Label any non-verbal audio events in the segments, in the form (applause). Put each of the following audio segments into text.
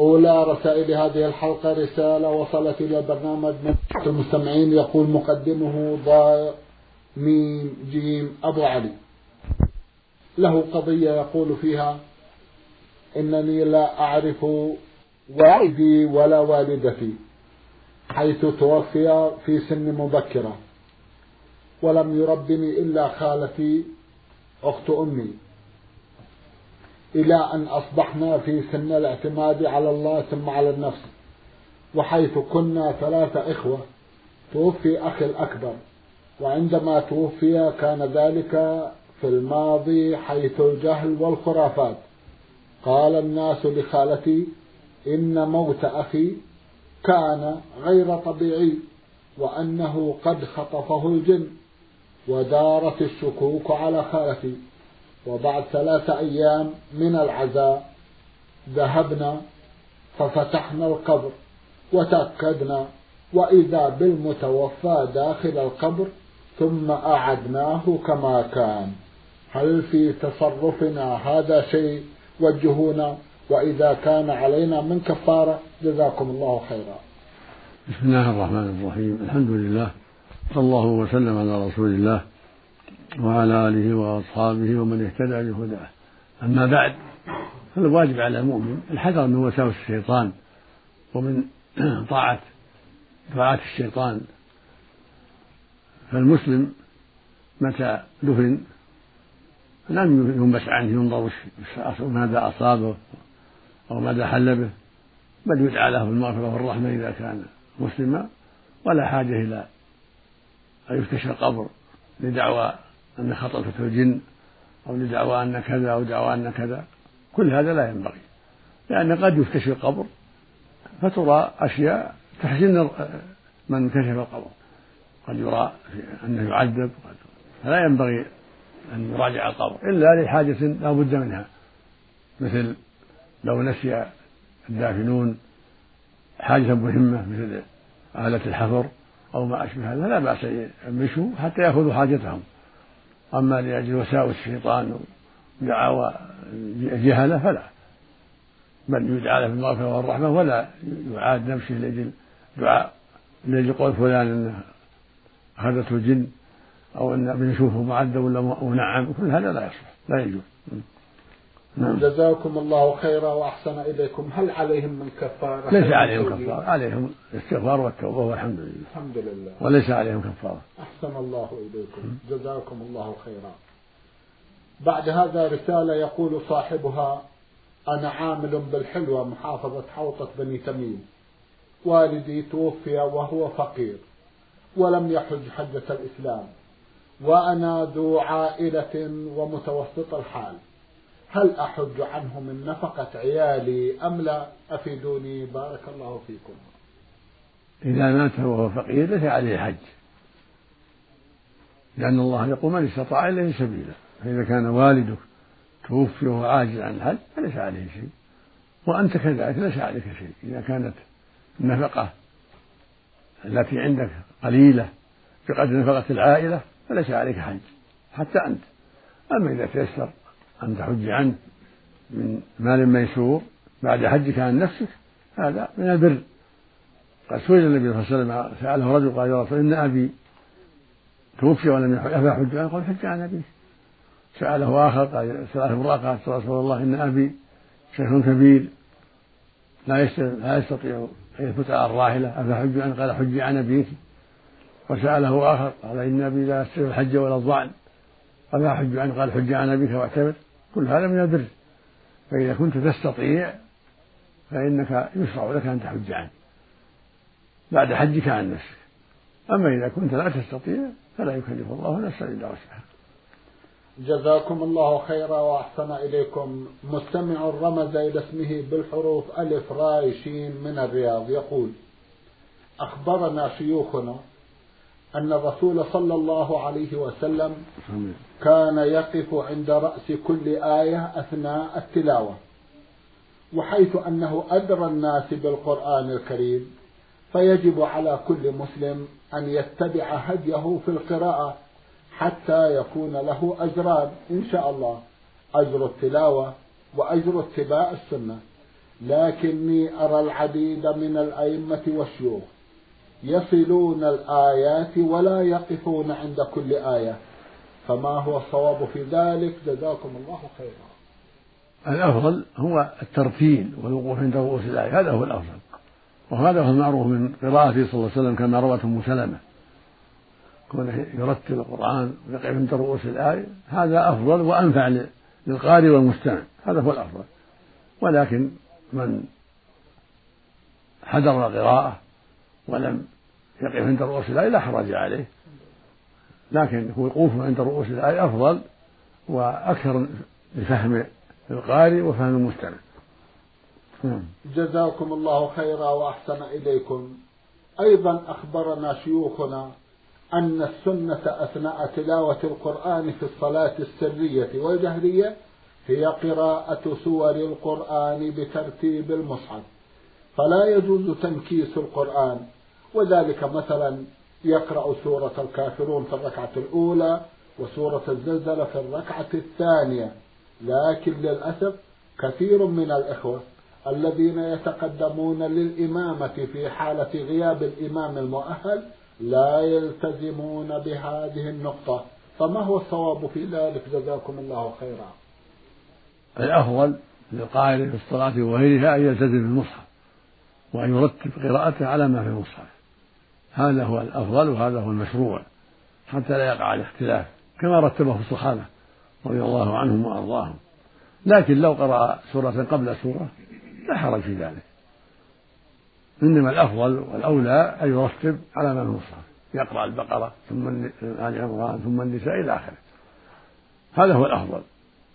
أولى رسائل هذه الحلقة رسالة وصلت إلى البرنامج. من المستمعين يقول مقدمه ضاء ميم جيم أبو علي. له قضية يقول فيها إنني لا أعرف والدي ولا والدتي حيث توفي في سن مبكرة ولم يربني إلا خالتي أخت أمي. إلى أن أصبحنا في سن الاعتماد على الله ثم على النفس وحيث كنا ثلاثة إخوة توفي أخي الأكبر وعندما توفي كان ذلك في الماضي حيث الجهل والخرافات. قال الناس لخالتي إن موت أخي كان غير طبيعي وأنه قد خطفه الجن ودارت الشكوك على خالتي. وبعد ثلاثة أيام من العزاء ذهبنا ففتحنا القبر وتأكدنا وإذا بالمتوفى داخل القبر ثم أعدناه كما كان. هل في تصرفنا هذا شيء؟ وجهونا. وإذا كان علينا من كفارة جزاكم الله خيرا. بسم الله الرحمن الرحيم. الحمد لله. صلى الله وسلم على رسول الله. وعلى آله وأصحابه ومن اهتدى بهداه. أما بعد فالواجب على المؤمن. الحذر من وساوس الشيطان ومن (clears throat) طاعة طاعة الشيطان. فالمسلم متى دفن؟ لم ينبش عنه ينظر ماذا أصابه أو ماذا حل به بل يدعى له بالمغفرة والرحمة إذا كان مسلما. ولا حاجة إلى أن يفتش القبر لدعوى أن خطفته الجن أو لدعوى أن كذا أو دعوى أن كذا كل هذا لا ينبغي لأن قد يفتش القبر فترى أشياء تحزن من كشف القبر. قد يرى أنه يعذب فلا ينبغي أن يراجع القبر إلا لحاجة لا بد منها مثل لو نسي الدافنون حاجة مهمة مثل آلة الحفر أو ما أشبه هذا لا بأس يمشوا حتى يأخذوا حاجتهم. أما لأجل وساوس الشيطان ودعاوى الجهلة فلا. بل يدعى له بالمغفرة والرحمة ولا يعاد نفسه لأجل دعاء لأجل قول فلان أنه أخذته الجن أو أن بنشوفه معذب ولا منعم كل هذا لا يصلح لا يجوز. نعم. جزاكم الله خيرا وأحسن إليكم. هل عليهم من كفارة؟ ليس عليهم كفارة. عليهم الاستغفار والتوبة والحمد لله. الحمد لله. وليس عليهم كفارة. أحسن الله إليكم. جزاكم الله خيرا. بعد هذا رسالة يقول صاحبها أنا عامل بالحلوه محافظة حوطة بني تميم. والدي توفي وهو فقير ولم يحج حجة الإسلام. وأنا ذو عائلة ومتوسط الحال. هل أحج عنه من نفقة عيالي أم لا؟ أفيدوني بارك الله فيكم. إذا مات وهو فقير ليس عليه حج. لأن الله يقول من استطاع إليه سبيلا. فإذا كان والدك توفي وهو عاجز عن الحج فليس عليه شيء. وأنت كذلك ليس عليك شيء. إذا كانت النفقة التي عندك قليلة بقدر نفقة العائلة فليس عليك حج. حتى أنت. أما إذا تيسر أن تحج عنه من مال ميسور بعد حجك عن نفسك؟ هذا من البر. قد سئل النبي صلى الله عليه وسلم سأله رجل قال يا رسول إن أبي توفي ولم يحج أفحج عنه قال حج عن أبيه. سأله آخر قال سأله امرأة قالت يا رسول الله إن أبي شيخ كبير لا لا يستطيع أن يثبت على الراحلة. أفحج عنه قال حج عن أبيك. وسأله آخر قال إن أبي لا يستطيع الحج ولا الضعن قال حج عن قال حج عن أبيك واعتبر. كل هذا من البر. فإذا كنت تستطيع فإنك يشرع لك أن تحج عنه. بعد حجك عن نفسك. أما إذا كنت لا تستطيع فلا يكلف الله نفسا إلا وسعها. جزاكم الله خيرا وأحسن إليكم. مستمع رمز إلى اسمه بالحروف ألف راي شين من الرياض. يقول أخبرنا شيوخنا أن الرسول صلى الله عليه وسلم كان يقف عند رأس كل آية أثناء التلاوة وحيث أنه أدرى الناس بالقرآن الكريم فيجب على كل مسلم أن يتبع هديه في القراءة حتى يكون له أجران إن شاء الله أجر التلاوة وأجر اتباع السنة. لكني أرى العديد من الأئمة والشيوخ يصلون الآيات ولا يقفون عند كل آية. فما هو الصواب في ذلك؟ جزاكم الله خيرا. الأفضل هو الترتيل والوقوف عند رؤوس الآية. هذا هو الأفضل. وهذا هو المعروف من قراءته صلى الله عليه وسلم كما روته أم سلمة. كونه يرتل القرآن ويقف عند رؤوس الآية هذا أفضل وأنفع للقارئ والمستمع. هذا هو الأفضل. ولكن من حضر القراءة ولم يقف عند رؤوس الآية لا حرج عليه. لكن وقوفه عند رؤوس الآية أفضل وأكثر لفهم القارئ وفهم المستمع. نعم. جزاكم الله خيرا وأحسن إليكم. أيضا أخبرنا شيوخنا أن السنة أثناء تلاوة القرآن في الصلاة السرية والجهرية هي قراءة سور القرآن بترتيب المصحف. فلا يجوز تنكيس القرآن. وذلك مثلا يقرأ سورة الكافرون في الركعة الأولى وسورة الزلزلة في الركعة الثانية. لكن للأسف كثير من الإخوة الذين يتقدمون للإمامة في حالة غياب الإمام المؤهل لا يلتزمون بهذه النقطة. فما هو الصواب في ذلك؟ جزاكم الله خيرا. الأفضل للقائل في الصلاة وغيرها أن يلتزم بالمصحف وأن يرتب قراءته على ما في المصحف. هذا هو الأفضل وهذا هو المشروع حتى لا يقع الاختلاف كما رتبه الصحابة رضي الله عنهم وأرضاهم. لكن لو قرأ سورة قبل سورة لا حرج في ذلك. إنما الأفضل والأولى أن يرتب على ما في المصحف يقرأ البقرة ثم آل عمران ثم النساء إلى آخره. هذا هو الأفضل.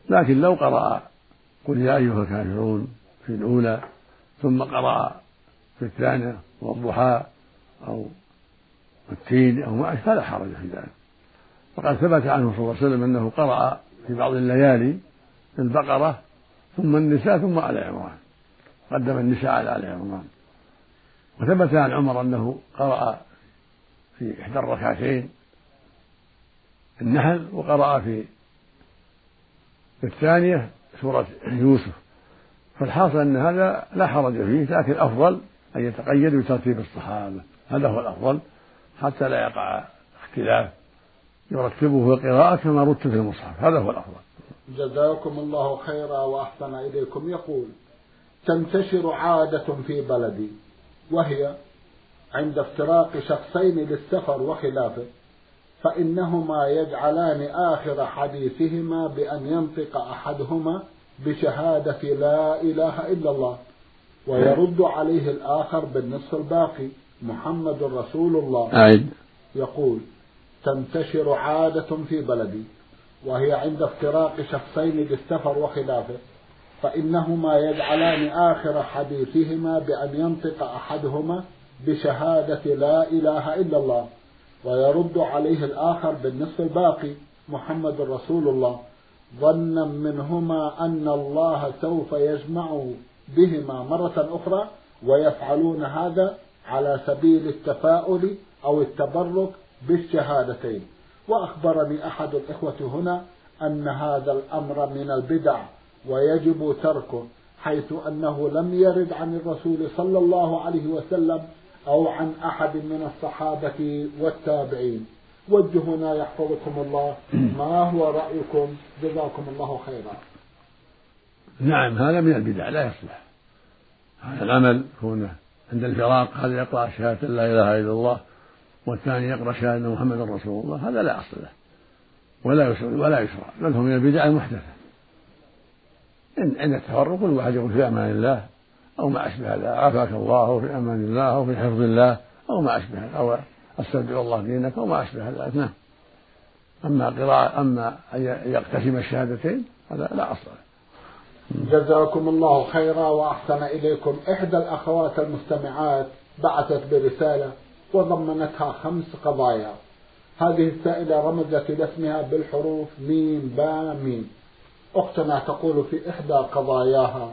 لكن لو قرأ قل يا أيها الكافرون في الأولى ثم قرأ في الثانية والضحى أو التين أو ما فلا حرج في ذلك. وقد ثبت عنه صلى الله عليه وسلم أنه قرأ في بعض الليالي البقرة ثم النساء ثم آل عمران قدم النساء على آل عمران. وثبت عن عمر أنه قرأ في إحدى الركعتين النحل وقرأ في في الثانية سورة يوسف. فالحاصل أن هذا لا حرج فيه لكن الأفضل أن يتقيد بترتيب الصحابة. هذا هو الأفضل. حتى لا يقع اختلاف. يرتبه في القراءة كما رتب في المصحف. هذا هو الأفضل. جزاكم الله خيرا وأحسن إليكم. يقول تنتشر عادة في بلدي وهي عند افتراق شخصين للسفر وخلافه فإنهما يجعلان آخر حديثهما بأن ينطق أحدهما بشهادة لا إله إلا الله ويرد عليه الآخر بالنصف الباقي. محمد رسول الله. أعد. يقول تنتشر عادة في بلدي وهي عند افتراق شخصين للسفر وخلافه فإنهما يجعلان آخر حديثهما بأن ينطق أحدهما بشهادة لا إله إلا الله ويرد عليه الآخر بالنصف الباقي. محمد رسول الله. ظنا منهما أن الله سوف يجمع بهما مرة أخرى ويفعلون هذا على سبيل التفاؤل أو التبرك بالشهادتين. وأخبرني أحد الإخوة هنا أن هذا الأمر من البدع ويجب تركه حيث أنه لم يرد عن الرسول صلى الله عليه وسلم أو عن أحد من الصحابة والتابعين. وجهنا يحفظكم الله. ما هو رأيكم؟ جزاكم الله خيرا. نعم هذا من البدع لا يصلح. هذا العمل كونه عند الفراق هذا يقرأ شهادة لا إله إلا الله والثاني يقرأ شهادة محمد رسول الله هذا لا أصل له ولا يشرع ولا يشرع بل هو من البدع المحدثة. إن عند التفرق كل واحد يقول في أمان الله أو ما أشبه هذا عافاك الله أو في أمان الله أو في حفظ الله أو ما أشبه أو أستودع الله دينك أو ما أشبه هذا نعم. أما قراءة أما أن يقتسم الشهادتين هذا لا أصل جزاكم الله خيرا وأحسن إليكم. إحدى الأخوات المستمعات بعثت برسالة وضمنتها خمس قضايا. هذه السائلة رمزت إلى اسمها بالحروف ميم با ميم. أختنا تقول في إحدى قضاياها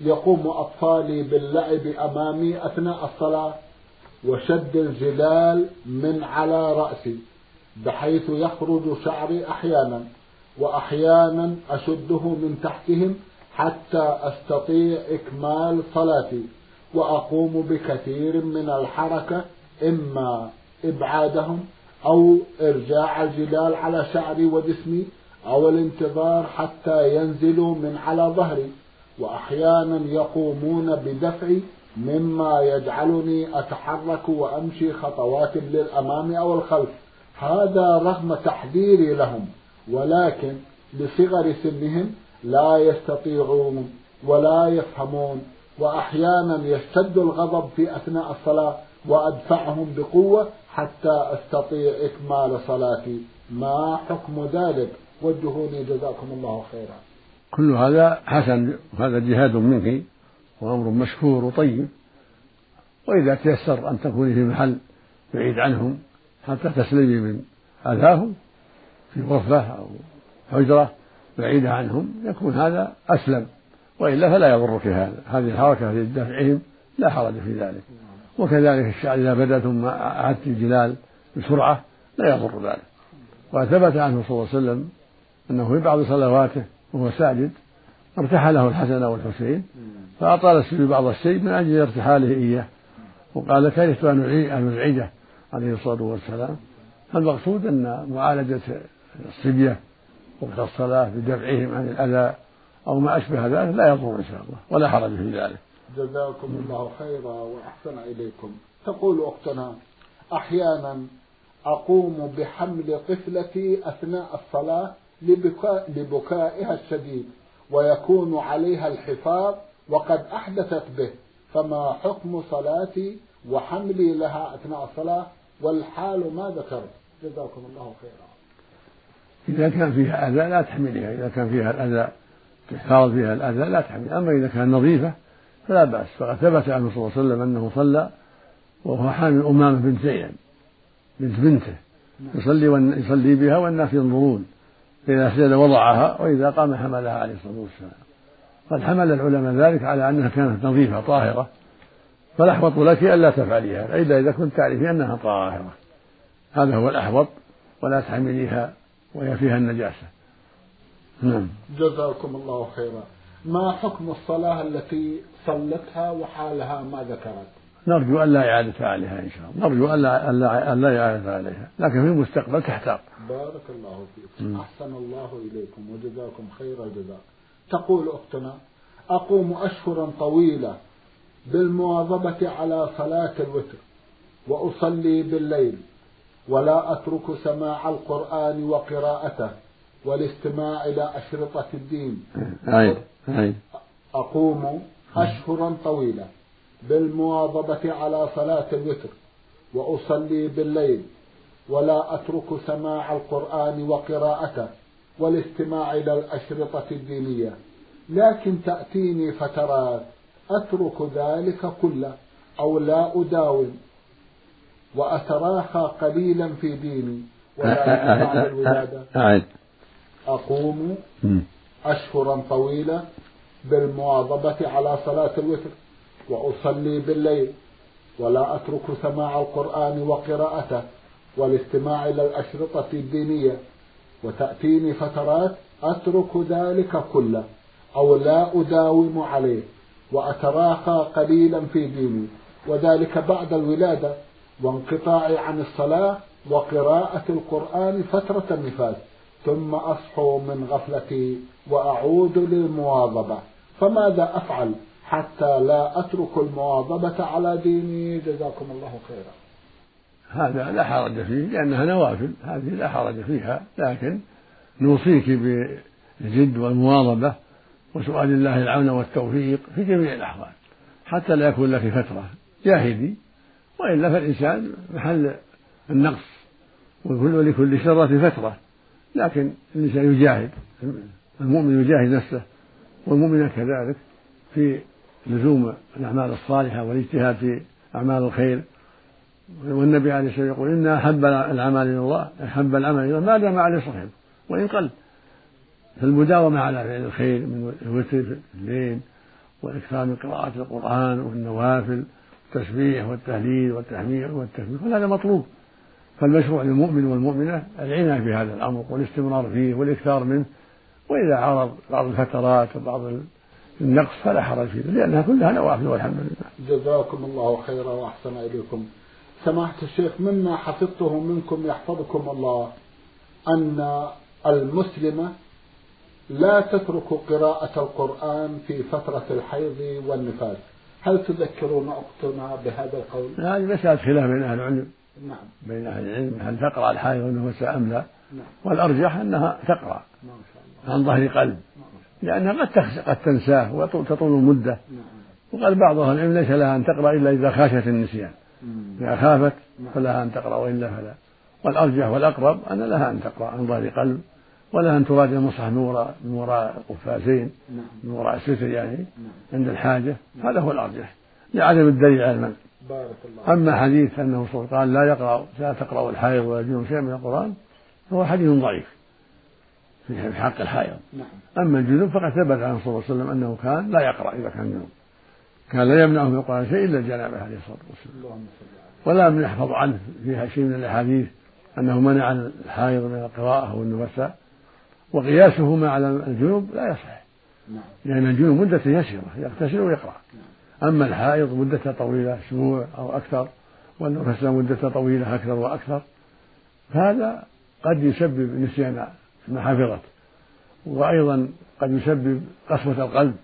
يقوم أطفالي باللعب أمامي أثناء الصلاة وشد الجلال من على رأسي بحيث يخرج شعري أحيانا وأحيانا أشده من تحتهم حتى أستطيع إكمال صلاتي وأقوم بكثير من الحركة إما إبعادهم أو إرجاع الجلال على شعري وجسمي أو الانتظار حتى ينزلوا من على ظهري وأحيانا يقومون بدفعي مما يجعلني أتحرك وأمشي خطوات للأمام أو الخلف. هذا رغم تحذيري لهم ولكن لصغر سنهم لا يستطيعون ولا يفهمون وأحيانا يشتد الغضب في أثناء الصلاة وأدفعهم بقوة حتى أستطيع إكمال صلاتي. ما حكم ذلك؟ وجهوني جزاكم الله خيرا. كل هذا حسن وهذا جهاد منك وأمر مشكور وطيب. وإذا تيسر أن تكوني في محل بعيد عنهم حتى تسلمي من أذاهم في غرفة أو حجرة بعيدة عنهم يكون هذا أسلم. وإلا فلا يضرك هذا. هذه الحركة في دفعهم لا حرج في ذلك. وكذلك الشعر إذا بدا ثم أعدت الجلال بسرعة لا يضر ذلك. وثبت عنه صلى الله عليه وسلم أنه في بعض صلواته وهو ساجد ارتحله الحسن والحسين فأطال السجود بعض الشيء من أجل ارتحاله إياه. وقال كرهت أن أزعجه عليه الصلاة والسلام. فالمقصود أن معالجة الصبية وقت الصلاة بدفعهم عن الأذى أو ما أشبه ذلك لا يضر إن شاء الله ولا حرج في ذلك. جزاكم الله خيرا وأحسن إليكم. تقول أختنا أحيانا أقوم بحمل طفلتي أثناء الصلاة لبكاء لبكائها الشديد ويكون عليها الحفاظ وقد أحدثت به فما حكم صلاتي وحملي لها أثناء الصلاة؟ والحال ما ذكرت. جزاكم الله خيرا. إذا كان فيها أذى لا تحملها إذا كان فيها الأذى تحتاط فيها الأذى لا تحمل. أما إذا كان نظيفة فلا بأس. فقد ثبت عنه صلى الله عليه وسلم أنه صلى وهو حامل أمامة بنت زينب بنت بنته. يصلي يصلي بها والناس ينظرون فإذا سجد وضعها وإذا قام حملها عليه الصلاة والسلام. قد حمل العلماء ذلك على أنها كانت نظيفة طاهرة. فالأحوط لك ألا تفعليها إلا إذا كنت تعرفين أنها طاهرة. هذا هو الأحوط. ولا تحمليها وهي فيها النجاسة. نعم. جزاكم الله خيرا. ما حكم الصلاة التي صلتها وحالها ما ذكرت؟ نرجو ألا إعادة عليها إن شاء الله. نرجو ألا ألا ألا إعادة عليها. لكن في المستقبل تحتاط. بارك الله فيكم. أحسن الله إليكم وجزاكم خير الجزاء. تقول أختنا أقوم أشهرا طويلة بالمواظبة على صلاة الوتر وأصلي بالليل. ولا أترك سماع القرآن وقراءته والاستماع إلى أشرطة الدين أي. أي. أقوم أشهرا طويلة بالمواظبة على صلاة الوتر وأصلي بالليل ولا أترك سماع القرآن وقراءته والاستماع إلى الأشرطة الدينية لكن تأتيني فترات أترك ذلك كله أو لا أداوم وأتراخى قليلا في ديني وذلك بعد الولادة. أقوم أشهرا طويلة بالمواظبة على صلاة الوتر وأصلي بالليل ولا أترك سماع القرآن وقراءته والاستماع إلى الأشرطة الدينية وتأتيني فترات أترك ذلك كله أو لا أداوم عليه وأتراخى قليلا في ديني وذلك بعد الولادة وانقطاعي عن الصلاة وقراءة القرآن فترة النفاس ثم أصحو من غفلتي وأعود للمواظبة. فماذا أفعل حتى لا أترك المواظبة على ديني؟ جزاكم الله خيرا. هذا لا حرج فيه لأنها نوافل. هذه لا حرج فيها. لكن نوصيك بالجد والمواظبة وسؤال الله العون والتوفيق في جميع الأحوال. حتى لا يكون لك فترة. جاهدي. وإلا فالإنسان محل النقص ولكل شرة فترة. لكن الإنسان يجاهد المؤمن يجاهد نفسه والمؤمن كذلك في لزوم الأعمال الصالحة والاجتهاد في أعمال الخير. والنبي عليه الصلاة والسلام يقول إن أحب الأعمال إلى الله أحب العمل إلى الله ما دام عليه صاحبه وإن قل. فالمداومة على فعل الخير من الوتر في الليل والإكثار من قراءة القرآن والنوافل والتسبيح والتهليل والتحميد والتكبير كل هذا مطلوب فالمشروع للمؤمن والمؤمنة العناية بهذا الأمر والاستمرار فيه والإكثار منه وإذا عرض بعض الفترات وبعض النقص فلا حرج فيه لأنها كلها نوافل والحمد لله. جزاكم الله خيرا وأحسن إليكم. سماحة الشيخ مما حفظته منكم يحفظكم الله أن المسلمة لا تترك قراءة القرآن في فترة الحيض والنفاس هل تذكرون أختنا بهذا القول؟ هذه مسألة خلاف بين أهل العلم. نعم. بين أهل العلم هل تقرأ الحائض والنفاس أم لا؟ نعم. والأرجح أنها تقرأ. ما شاء الله. عن ظهر قلب. لأنها قد قد تنساه وتطول المدة. نعم. وقال بعض أهل العلم ليس لها أن تقرأ إلا إذا خاشت النسيان. إذا خافت نعم. فلها أن تقرأ وإلا فلا. والأرجح والأقرب أن لها أن تقرأ عن ظهر قلب. ولا أن تراجع المصحف من وراء من وراء القفازين نعم. من وراء الستر يعني نعم. عند الحاجة. هذا هو الأرجح. لعدم الدليل على المنع. بارك الله أما حديث أنه قال لا يقرأ لا تقرأ الحائض ولا الجنوب شيء من القرآن فهو حديث ضعيف. في حق الحائض. نعم. أما الجنوب فقد ثبت عنه صلى الله عليه وسلم أنه كان لا يقرأ إذا كان جنوب كان لا يمنعه من القرآن شيء إلا الجنابة عليه الصلاة والسلام. ولا من يحفظ عنه فيها شيء من الأحاديث أنه منع الحائض من القراءة أو النفساء وقياسهما على الجنوب لا يصح. نعم. لأن الجنوب مدة يسيرة يغتسل ويقرأ. نعم. أما الحائض مدة طويلة أسبوع أو أكثر والنفساء مدة طويلة أكثر وأكثر فهذا قد يسبب نسيان ما حفظت وأيضا قد يسبب قسوة القلب.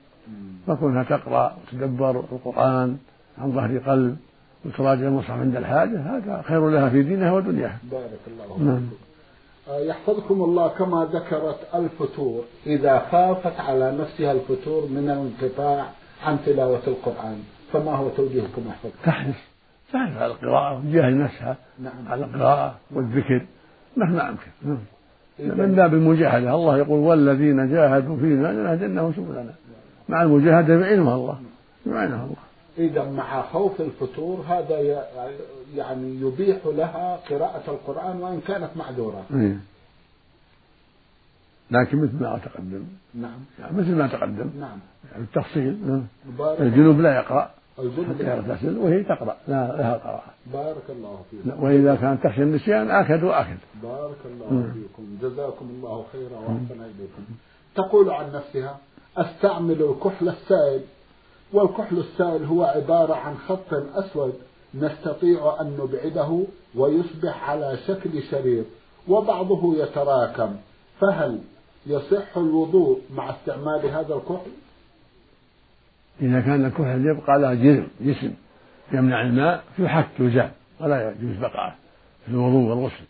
فكونها تقرأ وتدبر القرآن عن ظهر قلب وتراجع المصحف عند الحاجة هذا خير لها في دينها ودنياها. بارك الله نعم. آه، يحفظكم الله كما ذكرت الفتور. إذا خافت على نفسها الفتور من الانقطاع عن تلاوة القرآن. فما هو توجيهكم يحفظكم تحرص تحرص على القراءة وتجاهد نفسها نعم. على القراءة والذكر. مهما أمكن. نعم. من باب المجاهدة الله يقول والذين جاهدوا فينا لنهدنهم سبلنا. مع المجاهدة يعينها الله. يعينها الله. إذا مع خوف الفتور هذا يعني يبيح لها قراءة القرآن وإن كانت معذورة. إيه. لكن مثل ما تقدم. نعم. يعني مثل ما تقدم. نعم. يعني التفصيل. الجنوب لا يقرأ. الجنوب لا يغتسل وهي تقرأ. لا لها قراءة. بارك الله فيكم. وإذا كانت تخشى النسيان آكد وآكد. بارك الله. فيكم. جزاكم الله خيرا وأحسن إليكم. تقول عن نفسها أستعمل الكحل السائل. والكحل السائل هو عبارة عن خط أسود نستطيع أن نبعده ويصبح على شكل شريط وبعضه يتراكم. فهل يصح الوضوء مع استعمال هذا الكحل؟ إذا كان الكحل يبقى على جسم جسم يمنع الماء يحك يزال ولا يجوز بقعه في الوضوء والغسل.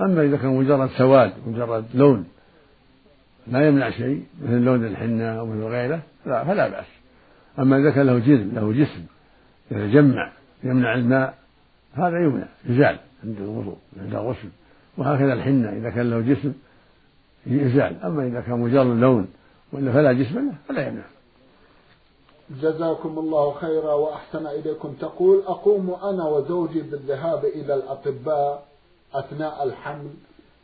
أما إذا كان مجرد سواد مجرد لون لا يمنع شيء مثل لون الحنة أو مثل غيره لا فلا بأس. أما إذا كان له جسم له جسم يتجمع يمنع الماء هذا يمنع يزال عند الوضوء عند الغسل. وهكذا الحنة إذا كان له جسم يزال. أما إذا كان مجرد لون وإلا فلا جسم له فلا يمنع. جزاكم الله خيرا وأحسن إليكم. تقول أقوم أنا وزوجي بالذهاب إلى الأطباء أثناء الحمل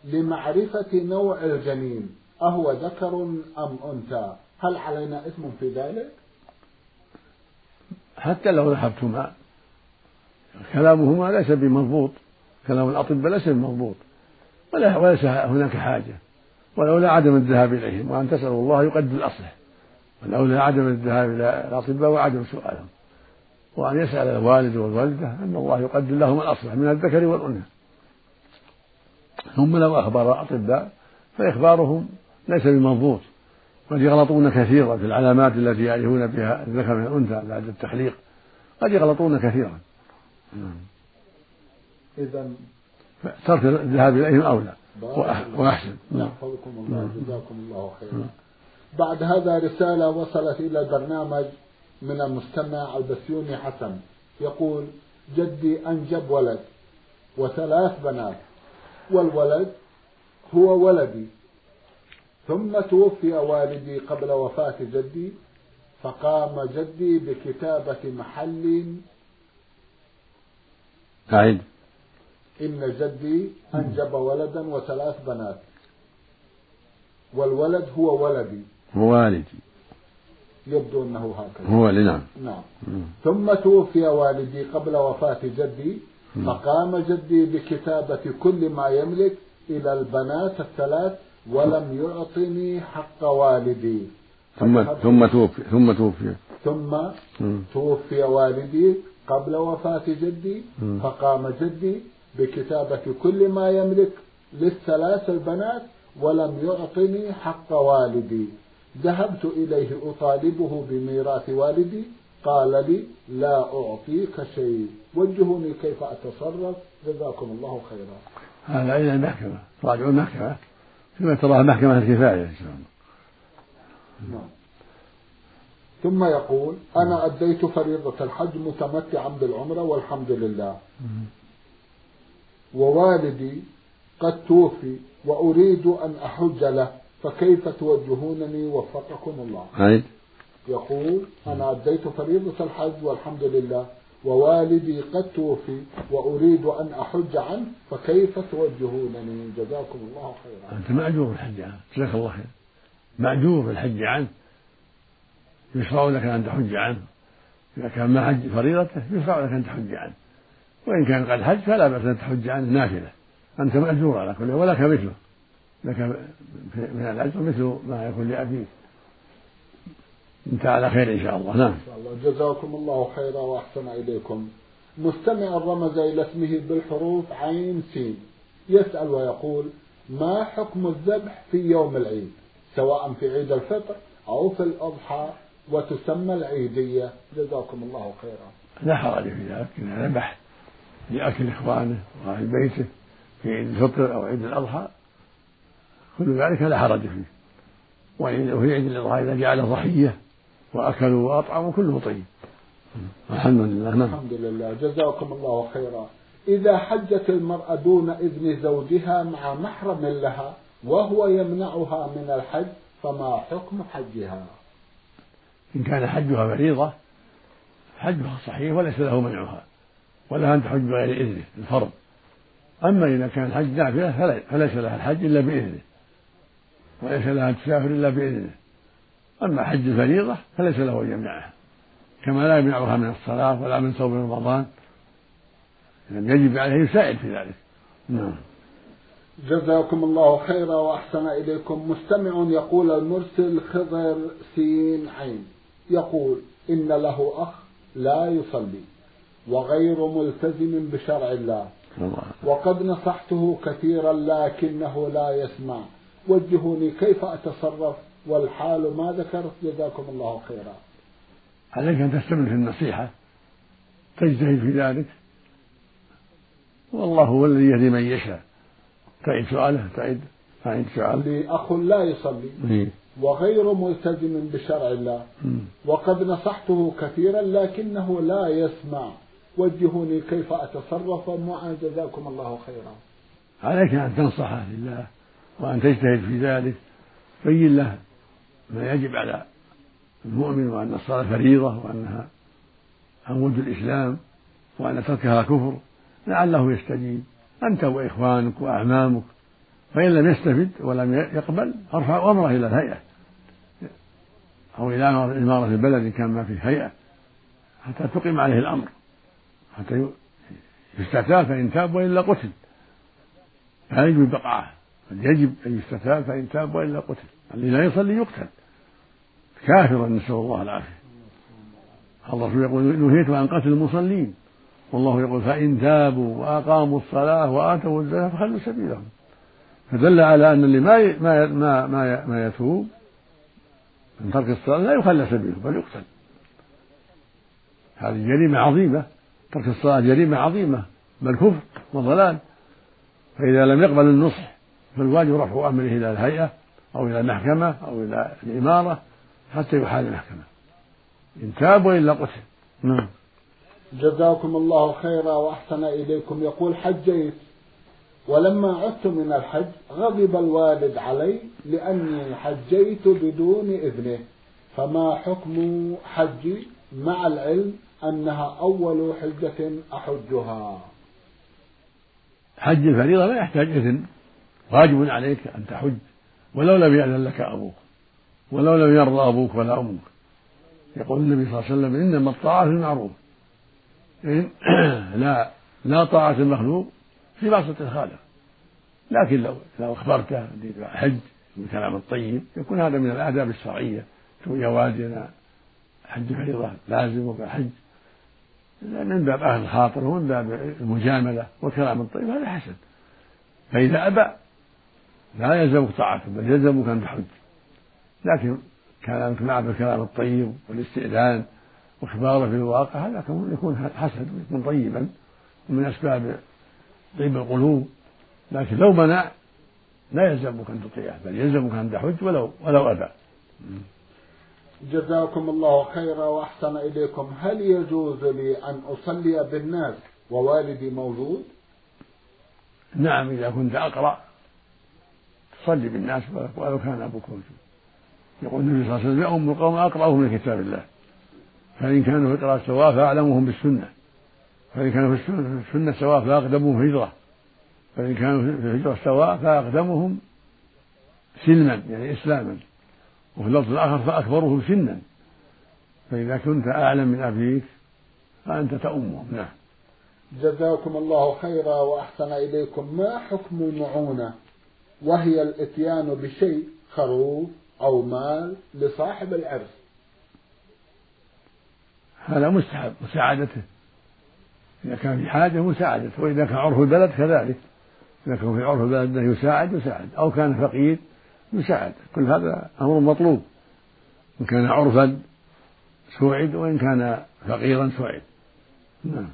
لمعرفة نوع الجنين. أهو ذكر أم أنثى؟ هل علينا إثم في ذلك؟ حتى لو ذهبتما. كلامهما ليس بمضبوط. كلام الأطباء ليس بمضبوط. وليس هناك حاجة. ولولا عدم الذهاب إليهم وأن تسألوا الله يقدر الأصلح. ولولا عدم الذهاب إلى الأطباء وعدم سؤالهم. وأن يسأل الوالد والوالدة أن الله يقدر لهم الأصلح من الذكر والأنثى. ثم لو أخبر الأطباء فإخبارهم ليس بمضبوط. قد يغلطون كثيرا في العلامات التي يعرفون بها الذكر من الأنثى بعد التخليق قد يغلطون كثيرا. إذا ترك الذهاب إليهم أولى. وأحسن. نعم. الله جزاكم الله خيرا. بعد هذا رسالة وصلت إلى البرنامج من المستمع البسيوني حسن. يقول جدي أنجب ولد وثلاث بنات والولد هو ولدي. ثم توفي والدي قبل وفاة جدي فقام جدي بكتابة محل. أعد إن جدي أنجب ولدا وثلاث بنات. والولد هو ولدي. هو والدي. يبدو أنه هكذا. هو نعم. نعم. ثم توفي والدي قبل وفاة جدي فقام جدي بكتابة كل ما يملك إلى البنات الثلاث ولم يعطني حق والدي. ثم ثم توفي ثم توفي. ثم توفي والدي قبل وفاة جدي. فقام جدي بكتابة كل ما يملك للثلاث البنات ولم يعطني حق والدي. ذهبت إليه أطالبه بميراث والدي. قال لي لا أعطيك شيء. وجهوني كيف أتصرف. جزاكم الله خيرا. هذا إلى المحكمة راجعوا المحكمة فيما تراها محكمة الكفاية. إن شاء الله ثم يقول أنا أديت فريضة الحج متمتعا بالعمرة والحمد لله. ووالدي قد توفي وأريد أن أحج له فكيف توجهونني وفقكم الله؟ عيد. يقول أنا أديت فريضة الحج والحمد لله ووالدي قد توفي وأريد أن أحج عنه فكيف توجهونني؟ جزاكم الله خيرا. أنت مأجور الحج عنه جزاك الله خير. مأجور الحج عنه. يشرع لك أن تحج عنه. إذا كان ما حج فريضته يشرع لك أن تحج عنه. وإن كان قد حج فلا بأس أن تحج عنه نافلة. أنت مأجور على كل ولك مثله. لك من الأجر مثل ما يكون لأبيك. انت على خير إن شاء الله. نعم. إن شاء الله. جزاكم الله خيرا وأحسن إليكم. مستمع رمز إلى اسمه بالحروف عين سين يسأل ويقول ما حكم الذبح في يوم العيد؟ سواء في عيد الفطر أو في الأضحى وتسمى العيدية. جزاكم الله خيرا. لا حرج في ذلك. إذا ذبح لأكل إخوانه وأهل بيته في عيد الفطر أو عيد الأضحى كل ذلك لا حرج فيه. وفي عيد الأضحى إذا جعل ضحية وأكلوا وأطعموا كله طيب. الحمد لله نعم. الحمد لله. جزاكم الله خيرا. إذا حجت المرأة دون إذن زوجها مع محرم لها وهو يمنعها من الحج فما حكم حجها؟ إن كان حجها فريضة حجها صحيح وليس له منعها ولا أن تحج بغير إذنه الفرض. أما إذا كان الحج نافلة فليس لها الحج إلا بإذنه وليس لها تسافر إلا بإذنه. أما حج الفريضة فليس له أن يمنعها. كما لا يمنعها من الصلاة ولا من صوم رمضان. يعني يجب عليه يساعد في ذلك. نعم. جزاكم الله خيرا وأحسن إليكم. مستمع يقول المرسل خضر سين عين. يقول إن له أخ لا يصلي وغير ملتزم بشرع الله. وقد نصحته كثيرا لكنه لا يسمع. وجهوني كيف أتصرف؟ والحال ما ذكرت جزاكم الله خيرا. عليك أن تستمر في النصيحة تجتهد في ذلك. والله هو الذي يهدي من يشاء. تعيد سؤاله تعيد تعيد سؤاله لي أخ لا يصلي. وغير ملتزم بشرع الله. وقد نصحته كثيرا لكنه لا يسمع. وجهوني كيف أتصرف معه جزاكم الله خيرا. عليك أن تنصحه لله وأن تجتهد في ذلك. بين له. ما يجب على المؤمن وأن الصلاة فريضة وأنها عمود الإسلام وأن تركها كفر لعله يستجيب. أنت وإخوانك وأعمامك فإن لم يستفد ولم يقبل ارفع أمره إلى الهيئة. أو إلى إمارة البلد إن كان ما فيه هيئة. حتى تقيم عليه الأمر. حتى يستتاب فإن تاب وإلا قتل. لا يجب بقعة. يجب أن يستتاب فإن تاب وإلا قتل. الذي لا يصلي يقتل. كافرا نسأل الله العافية. الرسول يقول؟ نهيت عن قتل المصلين. والله يقول فإن تابوا وأقاموا الصلاة وآتوا الزكاة فخلوا سبيلهم. فدل على أن اللي ما ما ما ما, ما يتوب من ترك الصلاة لا يخلى سبيله بل يقتل. هذه جريمة عظيمة. ترك الصلاة جريمة عظيمة بل كفر وضلال. فإذا لم يقبل النصح فالواجب رفع أمره إلى الهيئة أو إلى المحكمة أو إلى الإمارة. حتى يحال المحكمة. إن تاب وإلا قتل. نعم. جزاكم الله خيرا وأحسن إليكم. يقول حجيت ولما عدت من الحج غضب الوالد علي لأني حجيت بدون إذنه. فما حكم حجي مع العلم أنها أول حجة أحجها؟ حج الفريضة لا يحتاج إذن. واجب عليك أن تحج. ولو لم يأذن لك أبوك. ولو لم يرضى أبوك ولا أمك. يقول النبي صلى الله عليه وسلم إنما الطاعة في المعروف. إن (clears throat) لا لا طاعة المخلوق في معصية الخالق. لكن لو لو أخبرته حج بالكلام الطيب يكون هذا من الآداب الشرعية. تقول يا والدي أنا حج فريضة لازم حج من باب أهل الخاطر ومن باب المجاملة والكلام الطيب هذا حسن. فإذا أبى لا يلزمك طاعته بل يلزمك أن تحج. لكن كلامك معه بالكلام الطيب والاستئذان واخباره في الواقع هذا يكون حسن ويكون طيبا ومن أسباب طيب القلوب. لكن لو منع لا يلزمك أن تطيعه بل يلزمك أن تحج ولو ولو أبى. جزاكم الله خيرا وأحسن إليكم. هل يجوز لي أن أصلي بالناس ووالدي موجود؟ نعم إذا كنت أقرأ تصلي بالناس ولو كان أبوك موجود. يقول النبي صلى الله عليه وسلم يؤم القوم اقراهم من كتاب الله. فإن كانوا في القراءة سواء فأعلمهم بالسنة. فإن كانوا في السنة سواء فأقدمهم هجرة فإن كانوا في الهجرة سواء فأقدمهم سلما يعني إسلاما. وفي اللفظ الآخر فأكبرهم سنا. فإذا كنت أعلم من أبيك فأنت تؤمهم نعم. جزاكم الله خيرا وأحسن إليكم. ما حكم المعونة؟ وهي الإتيان بشيء خروف أو مال لصاحب العرس هذا مستحب مساعدته. إذا كان في حاجة مساعدته وإذا كان عرف البلد كذلك. إذا كان في عرف البلد أنه يساعد يساعد. أو كان فقير يساعد. كل هذا أمر مطلوب. إن كان عرفا سوعد وإن كان فقيرا سوعد نعم.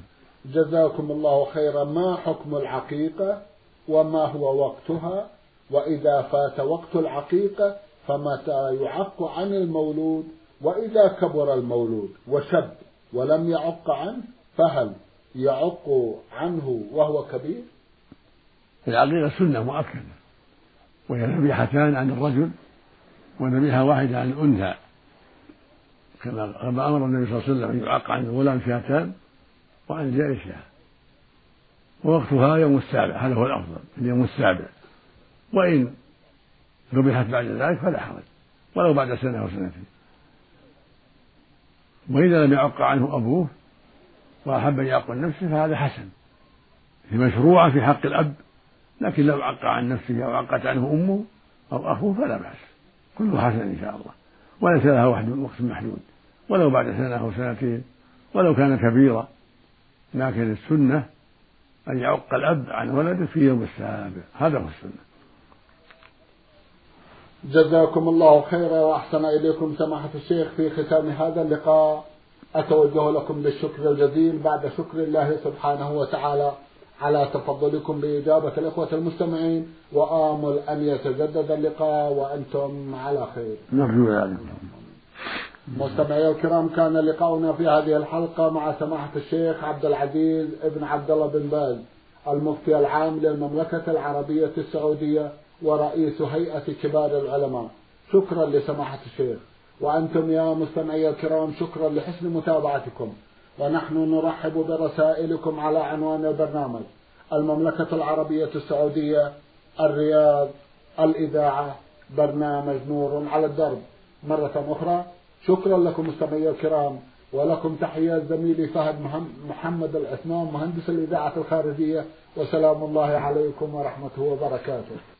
جزاكم الله خيرا. ما حكم العقيقة؟ وما هو وقتها؟ وإذا فات وقت العقيقة فمتى يعق عن المولود وإذا كبر المولود وشب ولم يعق عنه فهل يعق عنه وهو كبير؟ العقيقة سنة مؤكدة وهي ذبيحتان عن الرجل وذبيحة واحدة عن الأنثى. كما أمر النبي صلى الله عليه وسلم أن يعق عن الغلام شاتان وعن الجارية شاة ووقتها يوم السابع هذا هو الأفضل اليوم السابع. وإن ذبحت بعد ذلك فلا حرج. ولو بعد سنة أو سنتين. وإذا لم يعق عنه أبوه وأحب أن يعق عن نفسه فهذا حسن. هي مشروعة في حق الأب لكن لو عق عن نفسه أو عقت عنه أمه أو أخوه فلا بأس. كله حسن إن شاء الله. وليس لها وقت محدود. ولو بعد سنة أو سنتين ولو كان كبيرا. لكن السنة أن يعق الأب عن ولده في يوم السابع. هذا هو السنة. جزاكم الله خيرا وأحسن إليكم سماحة الشيخ في ختام هذا اللقاء. أتوجه لكم بالشكر الجزيل بعد شكر الله سبحانه وتعالى على تفضلكم بإجابة الإخوة المستمعين وآمل أن يتجدد اللقاء وأنتم على خير. نرجو ذلك مستمعي الكرام كان لقاؤنا في هذه الحلقة مع سماحة الشيخ عبد العزيز ابن عبد الله بن باز المفتي العام للمملكة العربية السعودية. ورئيس هيئة كبار العلماء. شكرا لسماحة الشيخ. وأنتم يا مستمعي الكرام شكرا لحسن متابعتكم. ونحن نرحب برسائلكم على عنوان البرنامج. المملكة العربية السعودية الرياض الإذاعة برنامج نور على الدرب. مرة أخرى شكرا لكم مستمعي الكرام ولكم تحيات زميلي فهد محمد العثمان مهندس الإذاعة الخارجية. وسلام الله عليكم ورحمته وبركاته.